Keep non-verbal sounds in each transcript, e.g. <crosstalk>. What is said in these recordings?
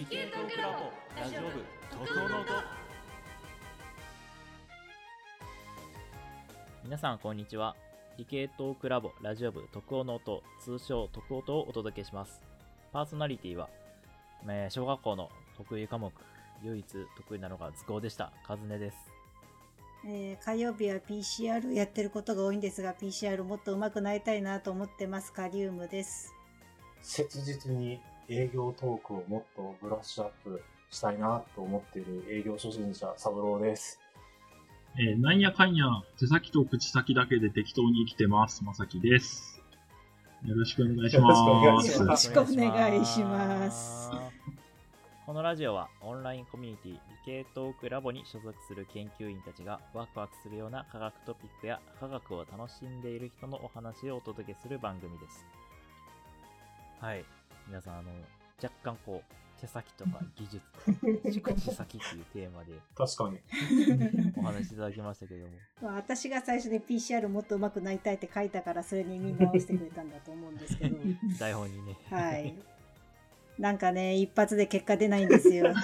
理系トークラボラジオ部特攻の音皆さんこんにちは。理系トークラボラジオ部特攻の音通称特音をお届けします。パーソナリティは、えー小学校の得意科目唯一得意なのが図工でした。カズネです。えー火曜日は PCR やってることが多いんですが PCR もっと上手くなりたいなと思ってます。カリウムです。切実に営業トークをもっとブラッシュアップしたいなと思っている営業初心者、サブローです。えーなんやかんや手先と口先だけで適当に生きてます。まさきです。よろしくお願いしよろしくお願いします。よろしくお願いしますこのラジオはオンラインコミュニティ理系トークラボに所属する研究員たちがワクワクするような科学トピックや科学を楽しんでいる人のお話をお届けする番組です。はい。皆さん、あの、若干こう、手先とか技術とか、<laughs> 口先っていうテーマで確かに。お話しいただきましたけども。まあ私が最初で PCR もっと上手くなりたいって書いたからそれにみんな合わせてくれたんだと思うんですけど <laughs> 台本にね。はいなんかね一発で結果出ないんですよ <laughs>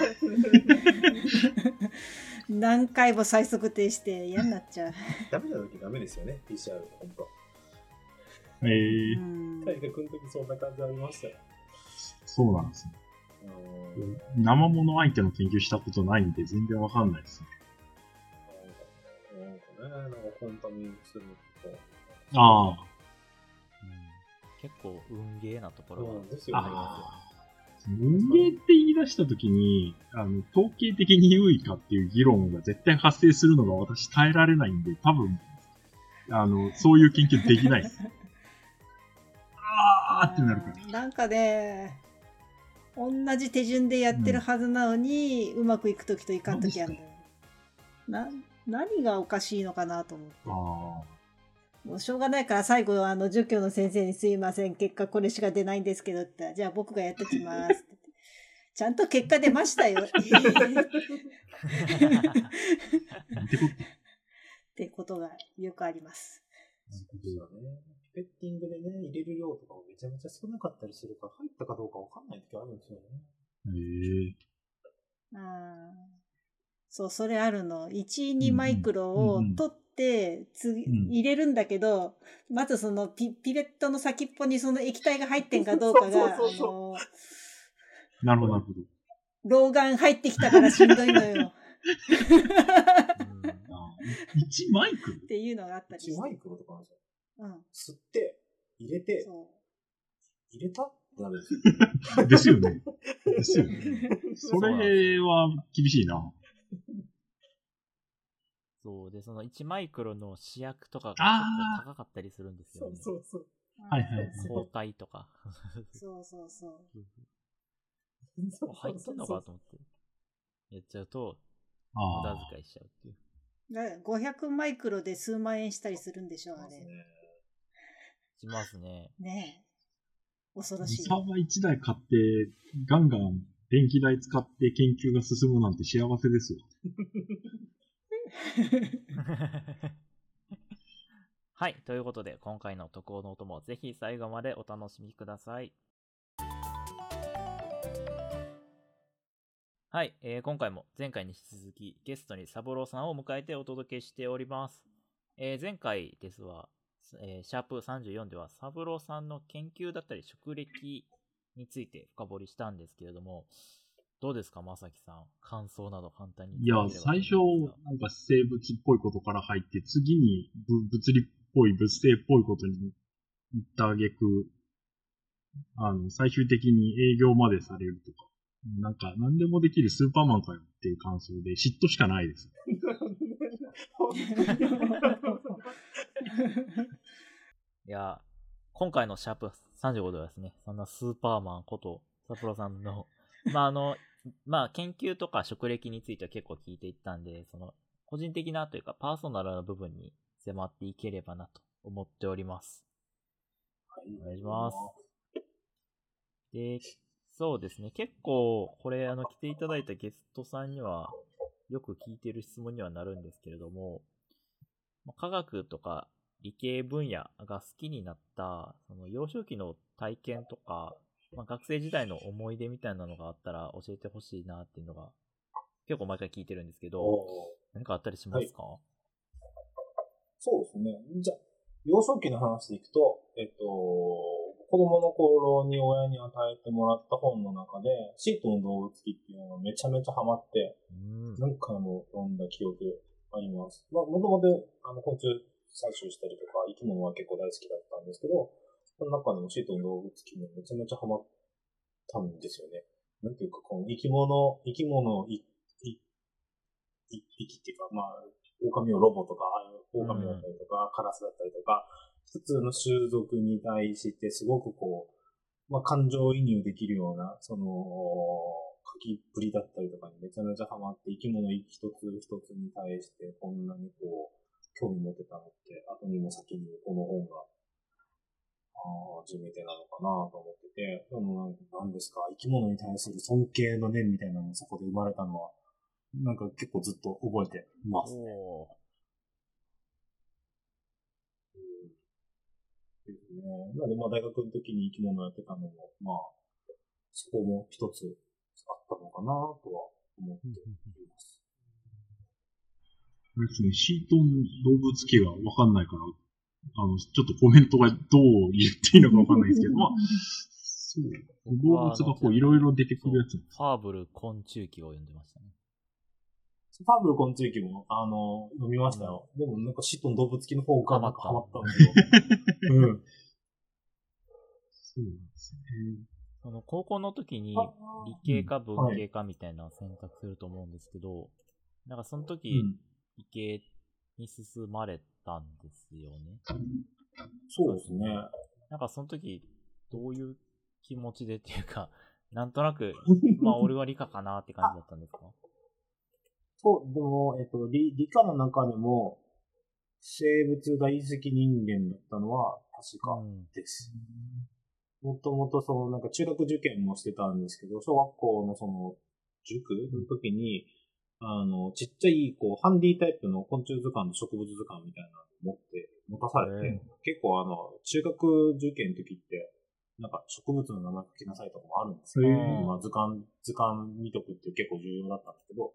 何回も最速停して嫌になっちゃうダメな時ダメですよね、PCR、本当。えー、うん大学の時そんな感じありましたよ。そうなんですね。うん生物相手の研究したことないんで全然わかんないですね。なんかね、なんかコンタミンすると。あうん結構運ゲーなところがそうですよね。あ。人間って言い出したときに、あの、統計的に優位かっていう議論が絶対発生するのが私耐えられないんで、多分、あの、そういう研究できないです。<laughs> あーってなるから。なんかね同じ手順でやってるはずなのに、うまくいく時といかん時あるな何がおかしいのかなと思って。あもうしょうがないから最後あの儒教の先生にすいません。結果これしか出ないんですけどって。じゃあ僕がやってきますって。ちゃんと結果出ましたよって。あ。ってこと。ってことがよくあります。ペッティングでね、入れる量とかもめちゃめちゃ少なかったりするから、入ったかどうかわかんない時あるんですよね。へえあーそう、それあるの。1、2マイクロを取って、次、うん入れるんだけど、まずそのピピレットの先っぽにその液体が入ってんかどうかが、あそうそうそうの、なるほど、なるほど。老眼入ってきたからしんどいのよ。<laughs> <laughs> うんあ1マイク？ルっていうのがあったりして。1マイクロとかなんですよ。うん。吸って、入れて、そ入れた？ってなるんですよ。<laughs> ですよね。ですよね。<laughs> それは厳しいな。<laughs> そうで、その1マイクロの試薬とかがあ結構高かったりするんですよね。そうそう。う。はいはい抗体とか。そうそうそう。そう入ってんのかと思って。やっちゃうと、無あ駄あ。遣いしちゃうっていう。だ500マイクロで数万円したりするんでしょ、あれ。しますね。ねえ。恐ろしい。サーバー1台買って、ガンガン電気代使って研究が進むなんて幸せですよ。<laughs> はい。ということで、今回の特攻の音もぜひ最後までお楽しみください。はい、えー今回も前回に引き続きゲストにサボローさんを迎えてお届けしております。えー前回ですは、えーシャープ34ではサボローさんの研究だったり職歴について深掘りしたんですけれども、どうですか、まさきさん。感想など簡単にいや最初なんか生物っぽいことから入って、次にぶ物理っぽい、物性っぽいことに行った挙句、あの、最終的に営業までされるとか、なんか何でもできるスーパーマンかよっていう感想で嫉妬しかないです。いや、今回のシャープ35ではですね、そんなスーパーマンこと、サプロさんの、<laughs> まあ、あの、まあ、研究とか職歴については結構聞いていったんで、その、個人的なというか、パーソナルな部分に迫っていければなと思っております。お願いします。で、そうですね、結構、これ、あの、来ていただいたゲストさんには、よく聞いてる質問にはなるんですけれども、まあ科学とか理系分野が好きになった、その幼少期の体験とか、まあ、学生時代の思い出みたいなのがあったら教えてほしいなっていうのが、結構毎回聞いてるんですけど、何かあったりしますか、そうですね。じゃあ、幼少期の話でいくと、えっと、子供の頃に親に与えてもらった本の中で、シートの動物記っていうのがめちゃめちゃハマって、うん。何回も読んだ記憶あります。まあ、もともと、あの、昆虫採集したりとか、生き物は結構大好きだったんですけど、その中でもシートの動物記にめちゃめちゃハマったんですよね。なんていうか、この生き物、生き物、い、い、一匹っていうか、まあ、狼をロボとか、ああいう狼だったりとか、カラスだったりとか、普通の種族に対してすごくこう、まあ、感情移入できるような、その、書きっぷりだったりとかにめちゃめちゃハマって、生き物一つ一つに対してこんなにこう、興味持てたのって、後にも先にもこの本が、ああ、初めてなのかなと思ってて、でもなんですか、生き物に対する尊敬の念みたいなのがそこで生まれたのは、なんか結構ずっと覚えてますね。おーうんですね。なので、まあ大学の時に生き物やってたのも、まあ、そこも一つあったのかなとは思っています。あれですね、シートン動物記がわかんないから、あの、ちょっとコメントがどう言っていいのかわかんないですけど、まあ、そう。動物がこういろいろ出てくるやつ。ファーブル昆虫記を読んでましたね。ファーブル昆虫記も、あの、読みましたよ。でもなんかシットの動物記の方がなんかハマったんですよ。<laughs> うん。そうなんですね。その高校の時にあ理系か文系かみたいな選択すると思うんですけど、なんかその時、うん。理系に進まれたんですよね。そうですね。なんかその時、どういう気持ちでっていうか、なんとなく、<laughs> まあ俺は理科かなって感じだったんですか？そう、でも、えっと、理、理科の中でも、生物大好き人間だったのは確かうん。です。もともとその、なんか中学受験もしてたんですけど、小学校のその、塾の時に、あの、ちっちゃい、こう、ハンディタイプの昆虫図鑑の植物図鑑みたいなのを持って、持たされて、結構あの、中学受験の時って、なんか植物の名前書きなさいとかもあるんですよ。へえまあ図鑑、図鑑見とくって結構重要だったんですけど、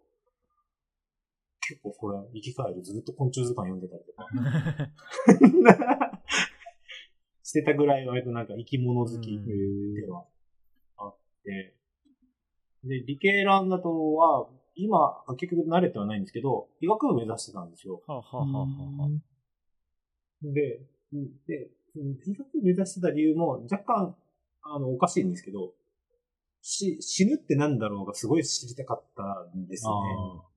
結構これ、生き返るずっと昆虫図鑑読んでたりとか。<laughs> してたぐらい割となんか生き物好きうんではあって、で、理系ランだとは、今、結局慣れてはないんですけど、医学部目指してたんですよ。はあ、はあはあはあはで、で、医学部目指してた理由も若干、あの、おかしいんですけど、し、死ぬってなんだろうがすごい知りたかったんですね。あ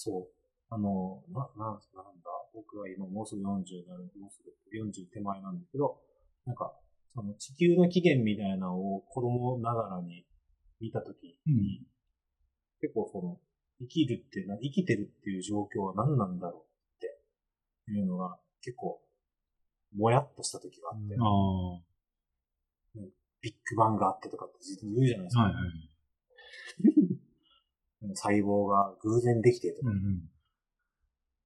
そう。あの、な、な、なんだ、僕は今もうすぐ40になる、もうすぐ40手前なんですけど、なんか、その地球の起源みたいなのを子供ながらに見たときに、結構その、生きるってな、生きてるっていう状況は何なんだろうっていうのが結構、もやっとした時があって、うんビッグバンがあってとかって言うじゃないですあ。か。はいはい。<laughs> 細胞が偶然できてとかうんうん。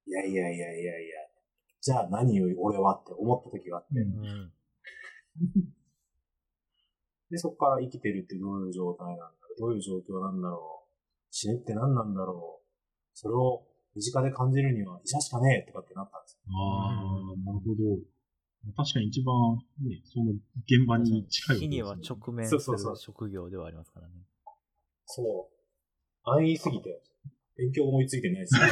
いやいやいやいやいや、じゃあ何より俺はって思った時があって、うんうん。で、そこから生きてるってどういう状態なんだろうどういう状況なんだろう死ぬって何なんだろうそれを身近で感じるには医者しかねえとかってなったんですよ。ああ、なるほど。確かに一番、ね、その現場に近いね死には直面するそうそうそう職業ではありますからね。そう。安易すぎて、勉強思いついてないです。<laughs>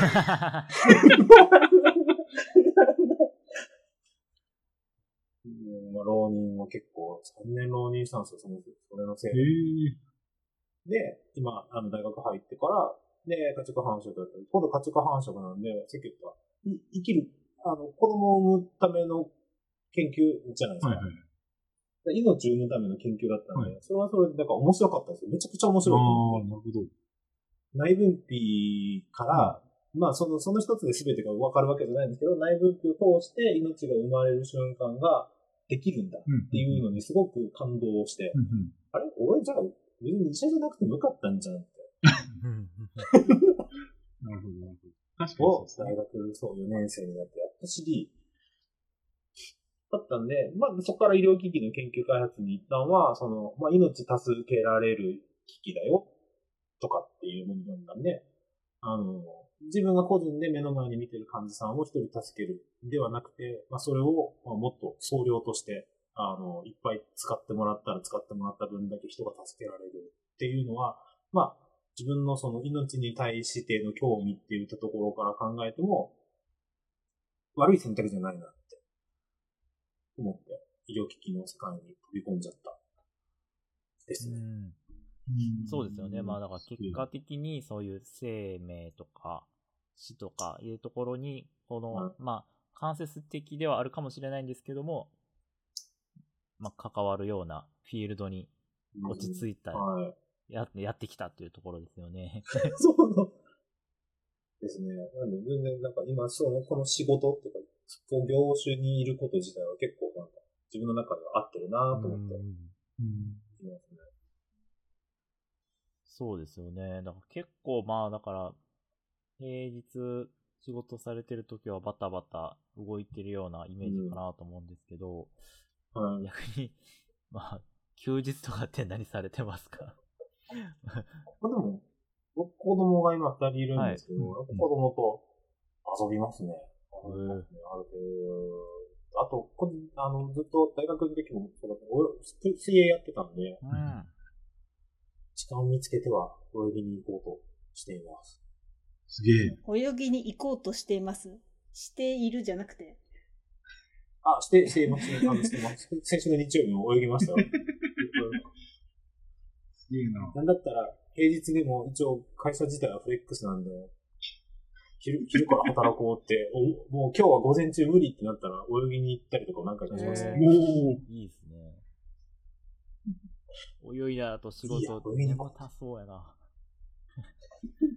うんまあ、浪人も結構、3年浪人したんですよ、その、それのせいへで。え。で、今、あの、大学入ってから、で、家畜繁殖だったり、今度家畜繁殖なんで、さっき言った、い生きる、あの、子供を産むための研究じゃないですか。はいはい。で命を産むための研究だったんで、はそれはそれで、なんか面白かったんですよ。めちゃくちゃ面あ白いと思ってあ、なるほど。内分泌から、まあその、その一つで全てが分かるわけじゃないんですけど、内分泌を通して命が生まれる瞬間ができるんだっうん。ていうのにすごく感動して、うんうん。あれ？俺じゃあ別に医者じゃなくてもよかったんじゃんって。<laughs> なるほど、なるほど。確かに大学、そう4年生になってやっと知り、だったんで、まあ、そこから医療機器の研究開発に一旦は、その、まあ、命助けられる機器だよ、とかっていうものだったんで、あの、自分が個人で目の前に見てる患者さんを一人助けるではなくて、まあ、それを、もっと総量として、あの、いっぱい使ってもらったら使ってもらった分だけ人が助けられるっていうのは、まあ、自分のその命に対しての興味っていったところから考えても、悪い選択じゃないなって思って、医療機器の世界に飛び込んじゃった。ですね。そうですよね。まあだから結果的にそういう生命とか死とかいうところに、この、はいまあ間接的ではあるかもしれないんですけども、まあ関わるようなフィールドに落ち着いた、はい。ややってきたっていうところですよね。<laughs> そう。ですね。なんで全然なんか今その、この仕事っていうか、こう業種にいること自体は結構なんか自分の中では合ってるなと思ってうん。そうですよね。だから結構まあだから、平日仕事されてる時はバタバタ動いてるようなイメージかなと思うんですけど、はい。逆に、<laughs> まあ、休日とかって何されてますか？<laughs> まあでも、僕子供が今二人いるんですけど、はい子供と遊びますね。へ遊びますね。ある程度。あと、こあの、ずっと大学の時もそうだった水泳やってたんで、うん。時間を見つけては泳ぎに行こうとしています。すげえ。泳ぎに行こうとしています。しているじゃなくて。あ、して、しています。あのしてます。<laughs> 先週の日曜日も泳ぎましたよ。すげえな。なんだったら、平日でも一応会社自体はフレックスなんで、昼、昼から働こうって、おもう今日は午前中無理ってなったら泳ぎに行ったりとか何回かしますね。へおお。いいですね。泳いだ後仕事、泳いで眠たそうやな。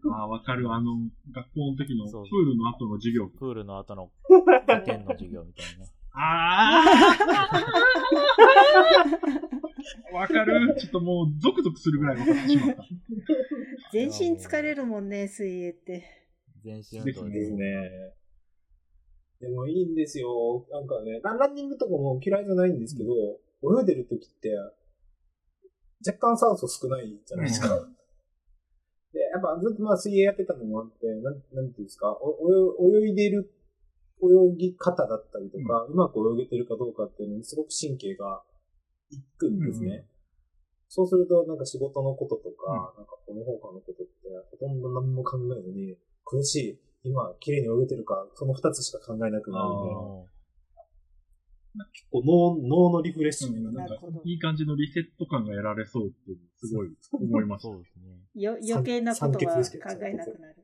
<laughs> ああ、わかる。あの、学校の時のプールの後の授業。プールの後の <laughs> 古典の授業みたいなね。ああ <laughs> わかる。ちょっともう、ゾクゾクするぐらい分かってしまった。全身疲れるもんね、水泳って。全身運動でですす。ね。でもいいんですよ。なんかね、ランランニングとかも嫌いじゃないんですけど、泳いでる時って、若干酸素少ないじゃないですか。で、やっぱずっとまあ水泳やってたのもあって、なんなんていうんですか、お泳泳いでる泳ぎ方だったりとか、うまく泳げてるかどうかっていうのにすごく神経がいくんですね。うん。そうすると、なんか仕事のこととか、なんかこの他のことって、ほとんど何も考えずに、苦しい、今、綺麗に泳げてるか、その二つしか考えなくなるんで、お結構脳、脳のリフレッシュにないい感じのリセット感が得られそうっていう、すごい思いました。そうです。ね。よ余計なことは考酸欠ですけど。えなくなる。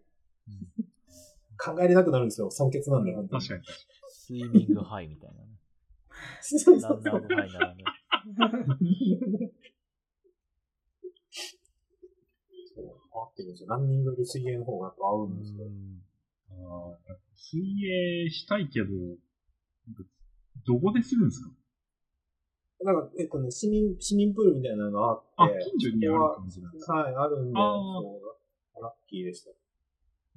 考えれなくなるんですよ。酸欠なんで、本当に。確かに。スイミングハイみたいなね。そうそうそうランナハイならね。そう。合ってるんですよ。ランニングより水泳の方が合う。んですよ。あー水泳したいけど、どこでするんですか？なんか、えっとね、市民、市民プールみたいなのがああ、って、近所にある感じなんですかはい、あるんで、そう、ラッキーでした。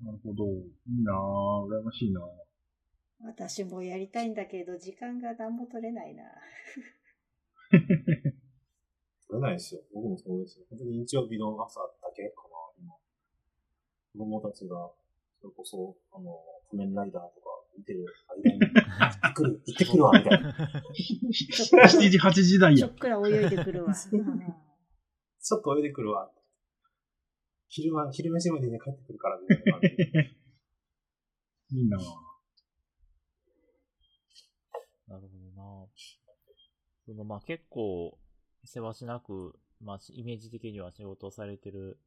なるほど。いいなぁ。羨ましいなぁ。私もやりたいんだけど、時間が何も取れないな。取れないですよ。僕もそうですよ。本当に日曜日の朝だけかな、今。子供たちが、それこそ、あの、仮面ライダーとか見てる間に、行ってくる、行ってくるわ、みたいな。<laughs> 7時、8時台やちょっ。くら泳いでくるわ。ちょっと泳いでくるわ。昼は、昼飯までに帰ってくるから、みたいな感じで。いいなぁ。なるほどな。そのまあ結構、せわしなく、まあしイメージ的には仕事をされてる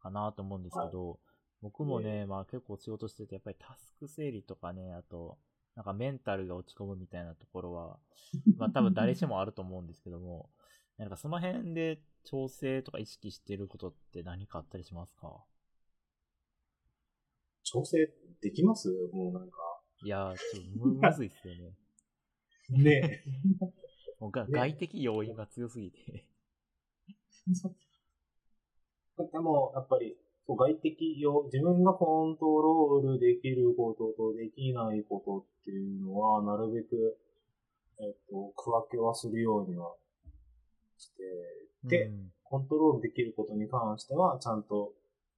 かなと思うんですけど、僕もね、まあ結構仕事してて、やっぱりタスク整理とかね、あと、なんかメンタルが落ち込むみたいなところは、<laughs> まあ多分誰しもあると思うんですけども、なんかその辺で調整とか意識してることって何かあったりしますか？調整できます？もうなんか。いやー、<laughs> ちょっとむむずいっすよね。ね <laughs> もうがね外的要因が強すぎて。でも、やっぱり、外的要、自分がコントロールできることとできないことっていうのは、なるべく、えっ、と、区分けはするようにはして、で、うん。コントロールできることに関しては、ちゃんと、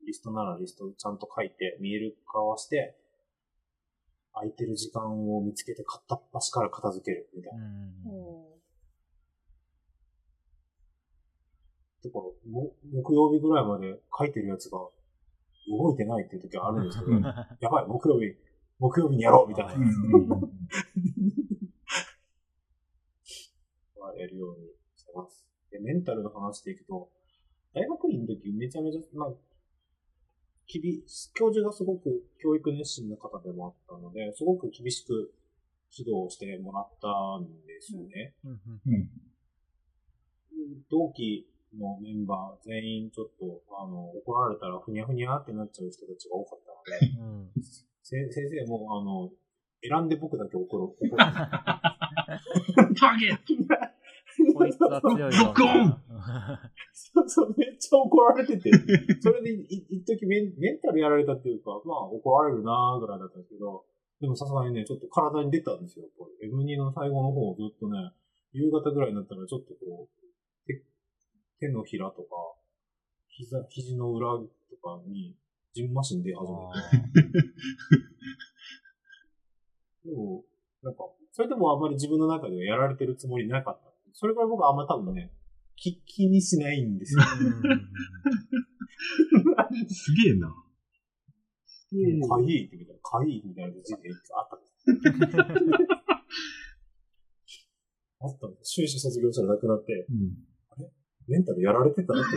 リストならリストちゃんと書いて、見える化はして、空いてる時間を見つけて片っ端から片付けるみたいな。うんうんところ、も木曜日ぐらいまで書いてるやつが動いてないっていう時はあるんですけど、うん。<laughs> やばい、木曜日、木曜日にやろうみたいな。はやるようにしてます。で、メンタルの話でいくと、大学院の時めちゃめちゃ、まあ、きび、教授がすごく教育熱心な方でもあったので、すごく厳しく指導してもらったん。ですよね。うん。うん。うん。同期のメンバー全員ちょっと、あの、怒られたらふにゃふにゃってなっちゃう人たちが多かったので、うんせ先生も、あの、選んで僕だけ怒る、怒る。ターゲットこいつは強いよ。ロックオンそうそう、めっちゃ怒られてて、それでい一時メンメンタルやられたっていうか、まあ怒られるなーぐらいだったんですけど、でもさすがにね、ちょっと体に出たんですよ。これ M2 の最後の方ずっとね、夕方ぐらいになったらちょっとこう、手手のひらとか、膝、肘の裏とかに、ジンマシン出始めて。<laughs> でも、なんか、それでもあんまり自分の中ではやられてるつもりなかった。それから僕はあんま多分ね、気、気にしないんですよ。すげえな。かいいってみたいな、かいいみたいな時期があったんです。<laughs> あったんです。修士卒業したらなくなって、うん。メンタルやられてたなって。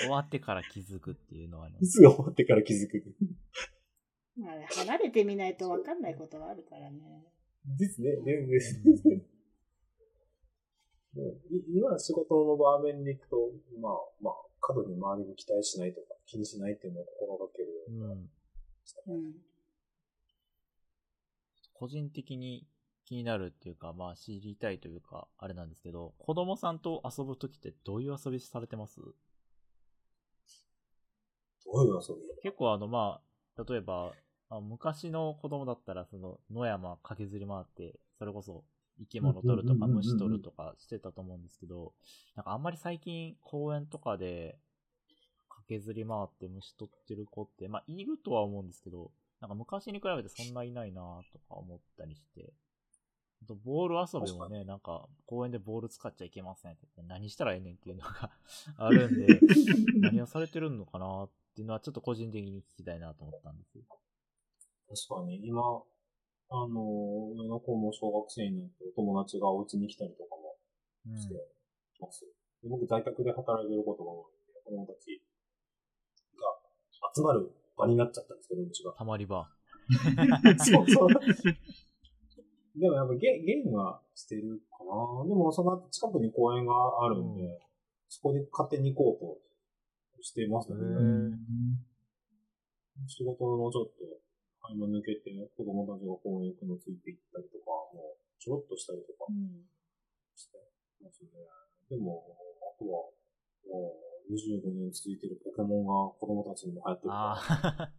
終わってから気づくっていうのはねい。つが終わってから気づく。まあ、離れてみないと分かんないことはあるからね。ですね。でですでもい今仕事の場面で行くと、まあまあ、過度に周りに期待しないとか、気にしないっていうのを心がけるようになりうん。ましたね。うん。個人的に気になるっていうか、まあ知りたいというか、あれなんですけど、子供さんと遊ぶときってどういう遊びされてます？どういう遊び結構あの、まあ、例えば、あ昔の子供だったら、その、野山駆けずり回って、それこそ生き物取るとか虫取るとかしてたと思うんですけど、なんかあんまり最近公園とかで駆けずり回って虫取ってる子って、まあいるとは思うんですけど、なんか昔に比べてそんないないなとか思ったりして、あとボール遊びもね、なんか公園でボール使っちゃいけませんって言って何したらええねんっていうのが <laughs> あるんで、<laughs> 何をされてるのかなっていうのはちょっと個人的に聞きたいなと思ったんですよ。確かに、今、あの、上の子も小学生になってお友達がお家に来たりとかもうんしてます。で僕、在宅で働いてることが多いんで、子供たちが集まる場になっちゃったんですけど、うちが。たまり場。<laughs> そうそう。でもやっぱゲゲームはしてるかな。でもその後近くに公園があるんで、うんそこで勝手に行こうとしてますね。仕事のちょっと合間抜けて子供たちが公園行くのついて行ったりとか、もうちょろっとしたりとかうん。してますね。でも、あとは、もう25年続いてるポケモンが子供たちにも流行ってるから。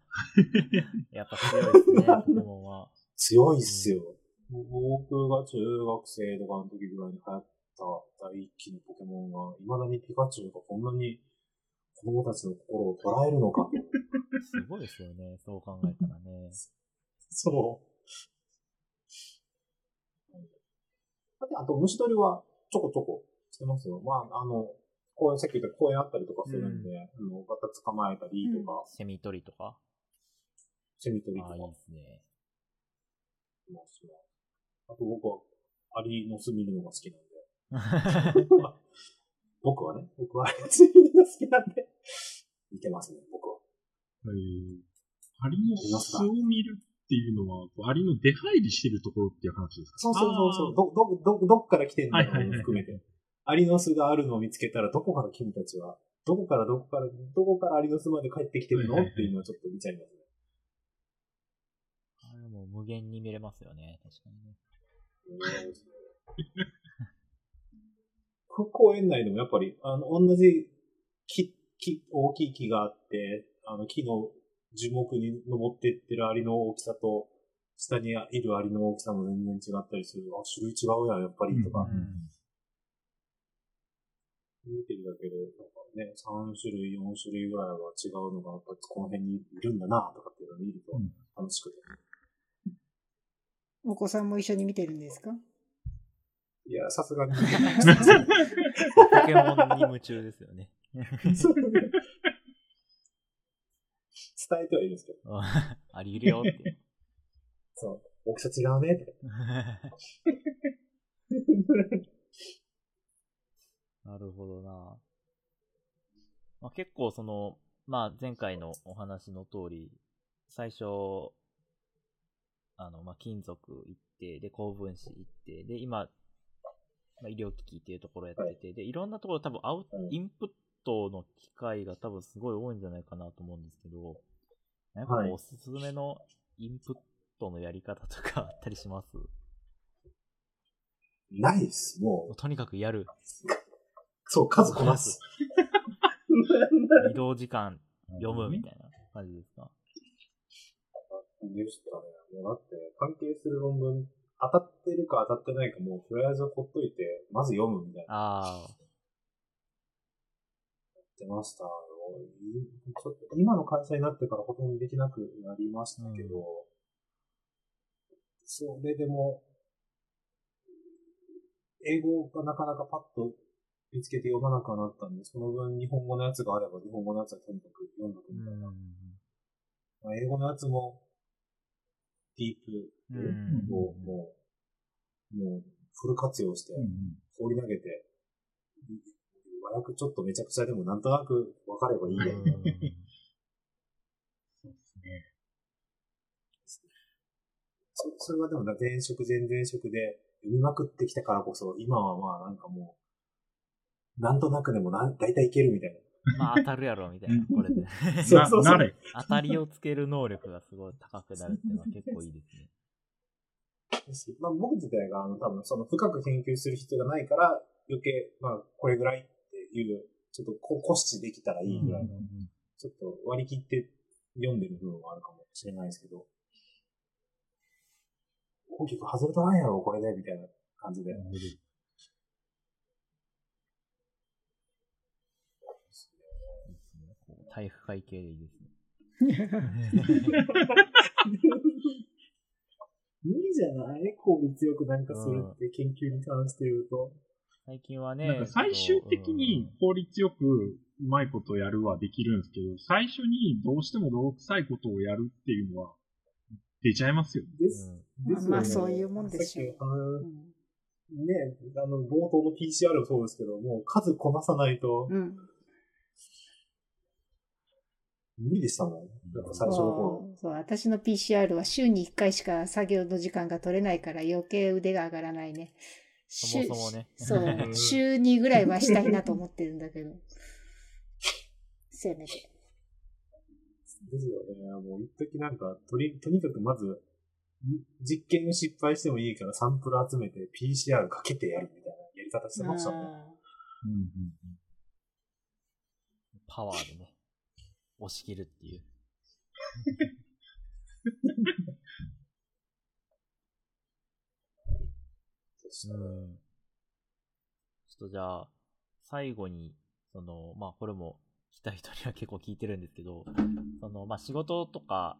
<laughs> やっぱ強いですね、<laughs> ポケモンは。強いっすよ。僕が中学生とかの時ぐらいに流行った大一気のポケモンが、未だにピカチュウがこんなに子供たちの心を捉えるのかと。すごいですよね、そう考えたらね。そう。であと、虫取りはちょこちょこしてますよ。まあ、あの、公園、さっき言った公園あったりとかするんで、あの、ガタ捕まえたりとか、セミ取りとか？セミ取りとああ、かいいですね。しますね。あと僕はアリの巣見るのが好きなんで。<laughs> 僕はね、僕はアリの巣見るのが好きなんで、見てますね、僕は。えーアリの巣を見るっていうのは、アリの出入りしてるところっていう話ですか？そうそうそうそう。ど、ど、ど、どっから来てんだろうはいはいはい含めて。アリの巣があるのを見つけたら、どこから君たちは、どこからどこから、どこからアリの巣まで帰ってきてるの？はいはいはいっていうのはちょっと見ちゃいますね。あれも無限に見れますよね、確かにね。<laughs> こ公園内でもやっぱり、あの、同じ木、木、大きい木があって、あの、木の樹木に登っていってるアリの大きさと下にいるアリの大きさも全然違ったりする。あ、種類違うやん、やっぱり、とか。うん見てるだけで、なんかね、3種類、4種類ぐらいは違うのが、やっぱこの辺にいるんだな、とかっていうのを見るとうん楽しくて。お子さんも一緒に見てるんですか？いや、さすがに。ポケモンに夢中ですよね。そう伝えてはいるんですけど、<laughs> ありいるよって。そう、大きさ違うね、とか。なるほどな。まあ、結構その、まあ、前回のお話の通り、最初、あの、まあ、金属行って、で、高分子行って、で、今、まあ、医療機器っていうところやってて、で、いろんなところ多分アウト、はいインプットの機会が多分すごい多いんじゃないかなと思うんですけど、なんかおすすめのインプットのやり方とか <laughs> あったりします？ないっす、もう。とにかくやる。そう、数こなす。<laughs> 移動時間読むみたいな感じですか？でしたね。もうだって、関係する論文、当たってるか当たってないかもう、とりあえずほっといて、まず読むみたいな。ああ、出ました。ちょっと今の会社になってからほとんどできなくなりましたけど、それでも、英語がなかなかパッと見つけて読まなくはなったんで、その分日本語のやつがあれば日本語のやつはとにかく読んだくみたいな。うん。まあ、英語のやつも、ディープうんをもう、もうフル活用して放り投げて、和訳ちょっとめちゃくちゃでもなんとなく分かればいいや。そうですね。そそれはでも前職前々職で読みまくってきたからこそ、今はまあなんかもう、なんとなくでもなん大体いけるみたいまあ当たるやろ、みたいな、これで。<laughs> そうそうそうなれ。当たりをつける能力がすごい高くなるっていうのは結構いいですね。まあ僕自体があの多分その深く研究する必要がないから、余計、まあこれぐらいっていう、ちょっとこコスチできたらいいぐらいの、ちょっと割り切って読んでる部分はあるかもしれないですけど、大きく外れとないやろ、これで、みたいな感じで。いいですねこう体育会系でいいですね。<laughs> 無理じゃない？効率よくなんかするって研究に関して言うと。最近はね、なんか最終的に効率よくうまいことをやるはできるんですけど、最初にどうしても泥臭いことをやるっていうのは出ちゃいますよね。です。うんですよねまあそういうもんですよさっきあのうんね、あの、冒頭の PCR もそうですけど、もう数こなさないとうん。無理でしたもん。最初の頃。そうそう私の PCR は週に1回しか作業の時間が取れないから余計腕が上がらないね。そもそもね週そう。<laughs> 週2ぐらいはしたいなと思ってるんだけど。せめて。ですよね。もう一時なんか、とり、とにかくまず、ん実験を失敗してもいいからサンプル集めて PCR かけてやるみたいなやり方してましたもん。あパワーでね、押し切るっていう。うん。ちょっとじゃあ、最後に、その、まあこれも来た人には結構聞いてるんですけど、その、まあ仕事とか、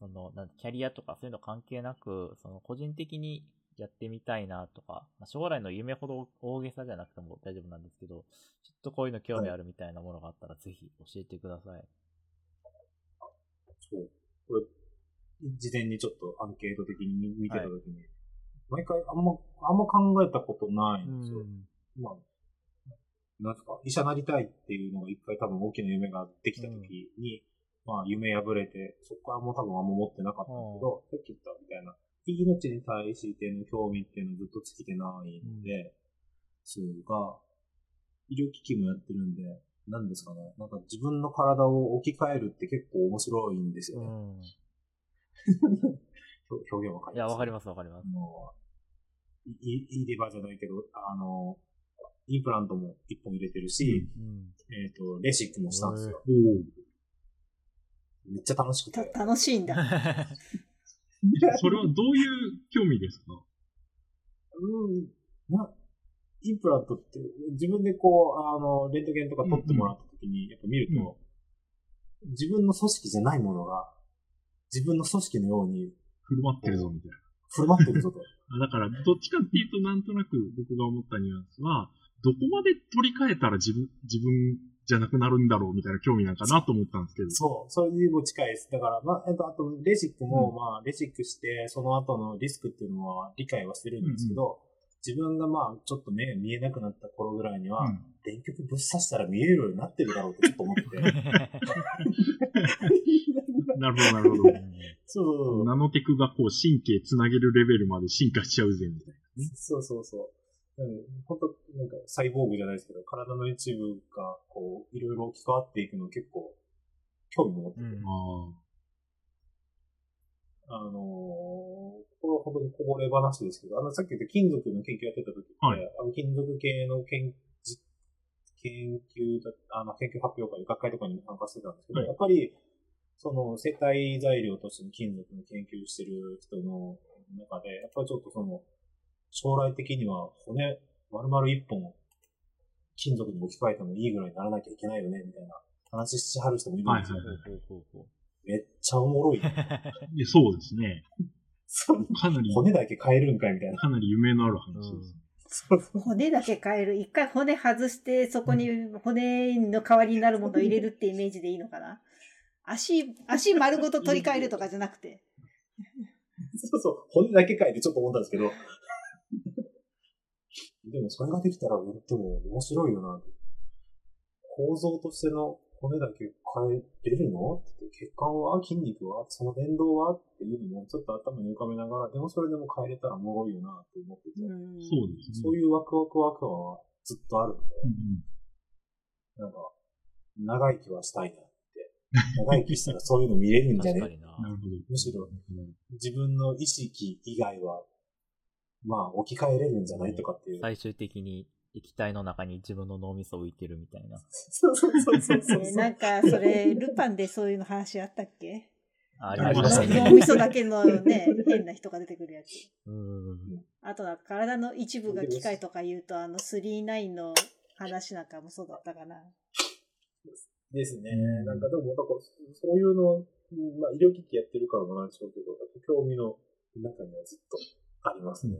その、なんキャリアとかそういうの関係なく、その個人的にやってみたいなとか、まあ、将来の夢ほど大げさじゃなくても大丈夫なんですけど、ちょっとこういうの興味あるみたいなものがあったら、ぜひ教えてください。そう。これ、事前にちょっとアンケート的に見見てたときに、毎回あんま、あんま考えたことないんですよ。まあ、なんですか、医者なりたいっていうのが一回多分大きな夢ができたときに、まあ夢破れて、そこからもう多分あんま持ってなかったんですけど、さっき言ったみたいな、命に対しての興味っていうのをずっと尽きてないので、それが、医療機器もやってるんで、なんですかね、なんか自分の体を置き換えるって結構面白いんですよね。うん。表 <laughs> 表現わかります？いや、わかりますわかりますあ。の、いいいいレバーじゃないけど、あの、インプラントも一本入れてるし、うん。えっ、と、レシックもしたんですよ。おめっちゃ楽しくたて。楽しいんだ。<laughs> それはどういう興味ですか？うん、な、インプラントって、自分でこう、あの、レントゲンとか撮ってもらった時に、やっぱ見ると、自分の組織じゃないものが、自分の組織のように振る舞ってるぞ、みたいな。振る舞ってるぞと。<laughs> あだから、どっちかっていうと、なんとなく僕が思ったニュアンスは、どこまで取り替えたら自分、自分じゃなくなるんだろうみたいな興味なんかなと思ったんですけど。そう、それにも近いです。だから、まあ、えっと、あと、レジックも、うんまあ、レジックして、その後のリスクっていうのは理解はしてるんですけど、自分がまあ、ちょっと目が見えなくなった頃ぐらいには、うん電極ぶっ刺したら見えるようになってるだろうってちょっと思って。<laughs> なるほど、なるほど。そう。ナノテクがこう神経つなげるレベルまで進化しちゃうぜ、みたいそうそうそう。なので本当なんか、サイボーグじゃないですけど、体の一部が、こう、いろいろ置き換わっていくの結構、興味持ってて。うんな。ああのーこれは本当にこぼれ話ですけど、あの、さっき言った金属の研究やってた時って、はいあの金属系の研じ研究だ、あの、研究発表会、学会とかにも参加してたんですけど、はいやっぱり、その、生体材料としての金属の研究してる人の中で、やっぱりちょっとその、将来的には骨、丸々一本、金属に置き換えてもいいぐらいにならなきゃいけないよね、みたいな話しはる人もいるんですよ。はいはうほうほうほめっちゃおもろい。<laughs> そうですね。そうかなり、骨だけ変えるんかいみたいな。かなり夢のある話です。骨だけ変える。一回骨外して、そこに骨の代わりになるものを入れるってイメージでいいのかな？足、足丸ごと取り替えるとかじゃなくて。そうそう、骨だけ変えてちょっと思ったんですけど。でもそれができたら、でも面白いよな。構造としての骨だけ変えれるのって血管は筋肉はその連動はっていうのもちょっと頭に浮かべながら、でもそれでも変えれたらおもろいよなと思ってて、うんそうですね。そういうワクワクワクはずっとあるので、うんなんか、長生きはしたいなって。長生きしたらそういうの見れるんじゃね <laughs> な。るほど。むしろうん自分の意識以外は、まあ置き換えれるんじゃないとかっていう。最終的に液体の中に自分の脳みそ浮いてるみたいな。そうそうそうそうそう。ね <laughs> なんか、それ、ルパンでそういうの話あったっけ？あありましたね脳みそだけのね、<laughs> 変な人が出てくるやつ。うん。あとは体の一部が機械とか言うと、あの、39の話なんかもそうだったかな。ですね。なんかでも、なんかそういうの、うんまあ医療機器やってるからもなんでしょうけど、興味の中にはずっとありますね。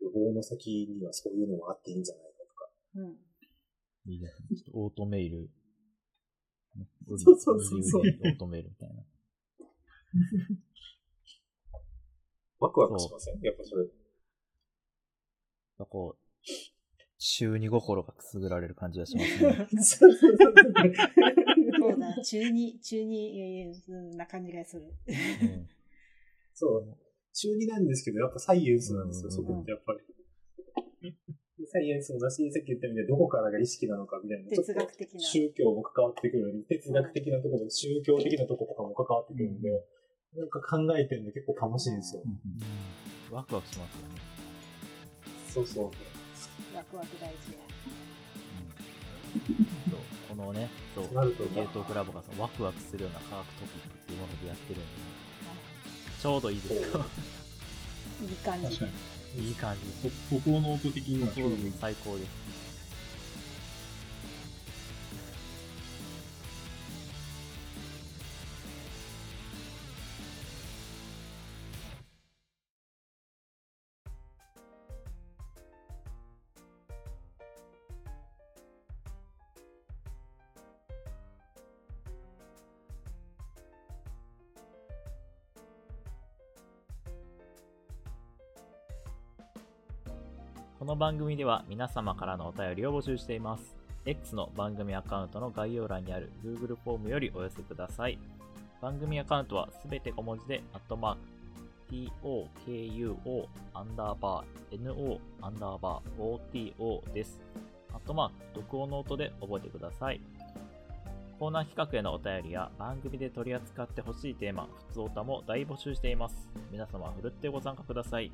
予防の先にはそういうのもあっていいんじゃないかとか。うん。いいね。ちょっとオートメイル。<laughs> そうそうそうそう。オートメイルみたいな。ワクワクしません。やっぱそれ。こう、中二心がくすぐられる感じがしますね。そうそうそうそうだ、中二、中二、な感じがする。うん。そう。中二なんですけど、やっぱサイエンスなんですよ、うんそこってやっぱり。でサイエンスもだし、さっき言ったみたいにどこからが意識なのかみたいな。哲学的な宗教も関わってくるのに、哲学的なところ、宗教的なところとかも関わってくるんで、なんか考えてるの結構楽しいんですよ。うんワクワクしますよね。そうそう。ワクワク大事や。そうこのね、そう、となるとゲートクラブがそのワクワクするような科学トピックっていうものでやってるんで、ちょうどいいですよ。いい感じ確かに。いい感じ。ここの音的にはちょうどいい。最高です。番組では皆様からのお便りを募集しています。X の番組アカウントの概要欄にある Google フォームよりお寄せください。番組アカウントはすべて小文字で、アットマーク、TOKUO アンダーバー NO アンダーバー OTO です。アットマーク、とくおのおとで覚えてください。コーナー企画へのお便りや番組で取り扱ってほしいテーマ、普通歌も大募集しています。皆様、ふるってご参加ください。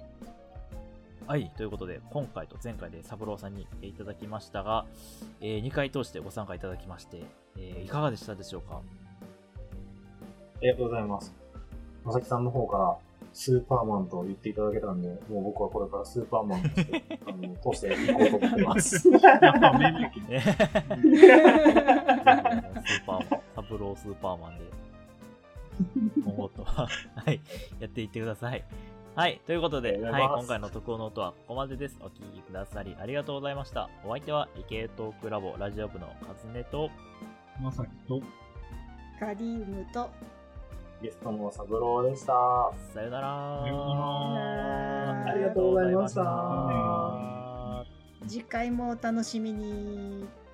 はい、ということで、今回と前回で三郎さんにいただきましたが、え2回通してご参加いただきまして、えーいかがでしたでしょうか？りがとうございます。まさきさんの方から、スーパーマンと言っていただけたんで、もう僕はこれからスーパーマンとして、あの、通していこうと思ってます。<laughs> ねスーパーマン、サブロースーパーマンで、今後とは、はい、やっていってください。はい、ということで、はい、今回の特報の音はここまでです。お聞きくださりありがとうございました。お相手は、理系トークラボラジオ部のカズネと、まさきと、カリウムと、ゲストのサブローでした。さよならさよならありがとうございましたありがとうございました次回もお楽しみに。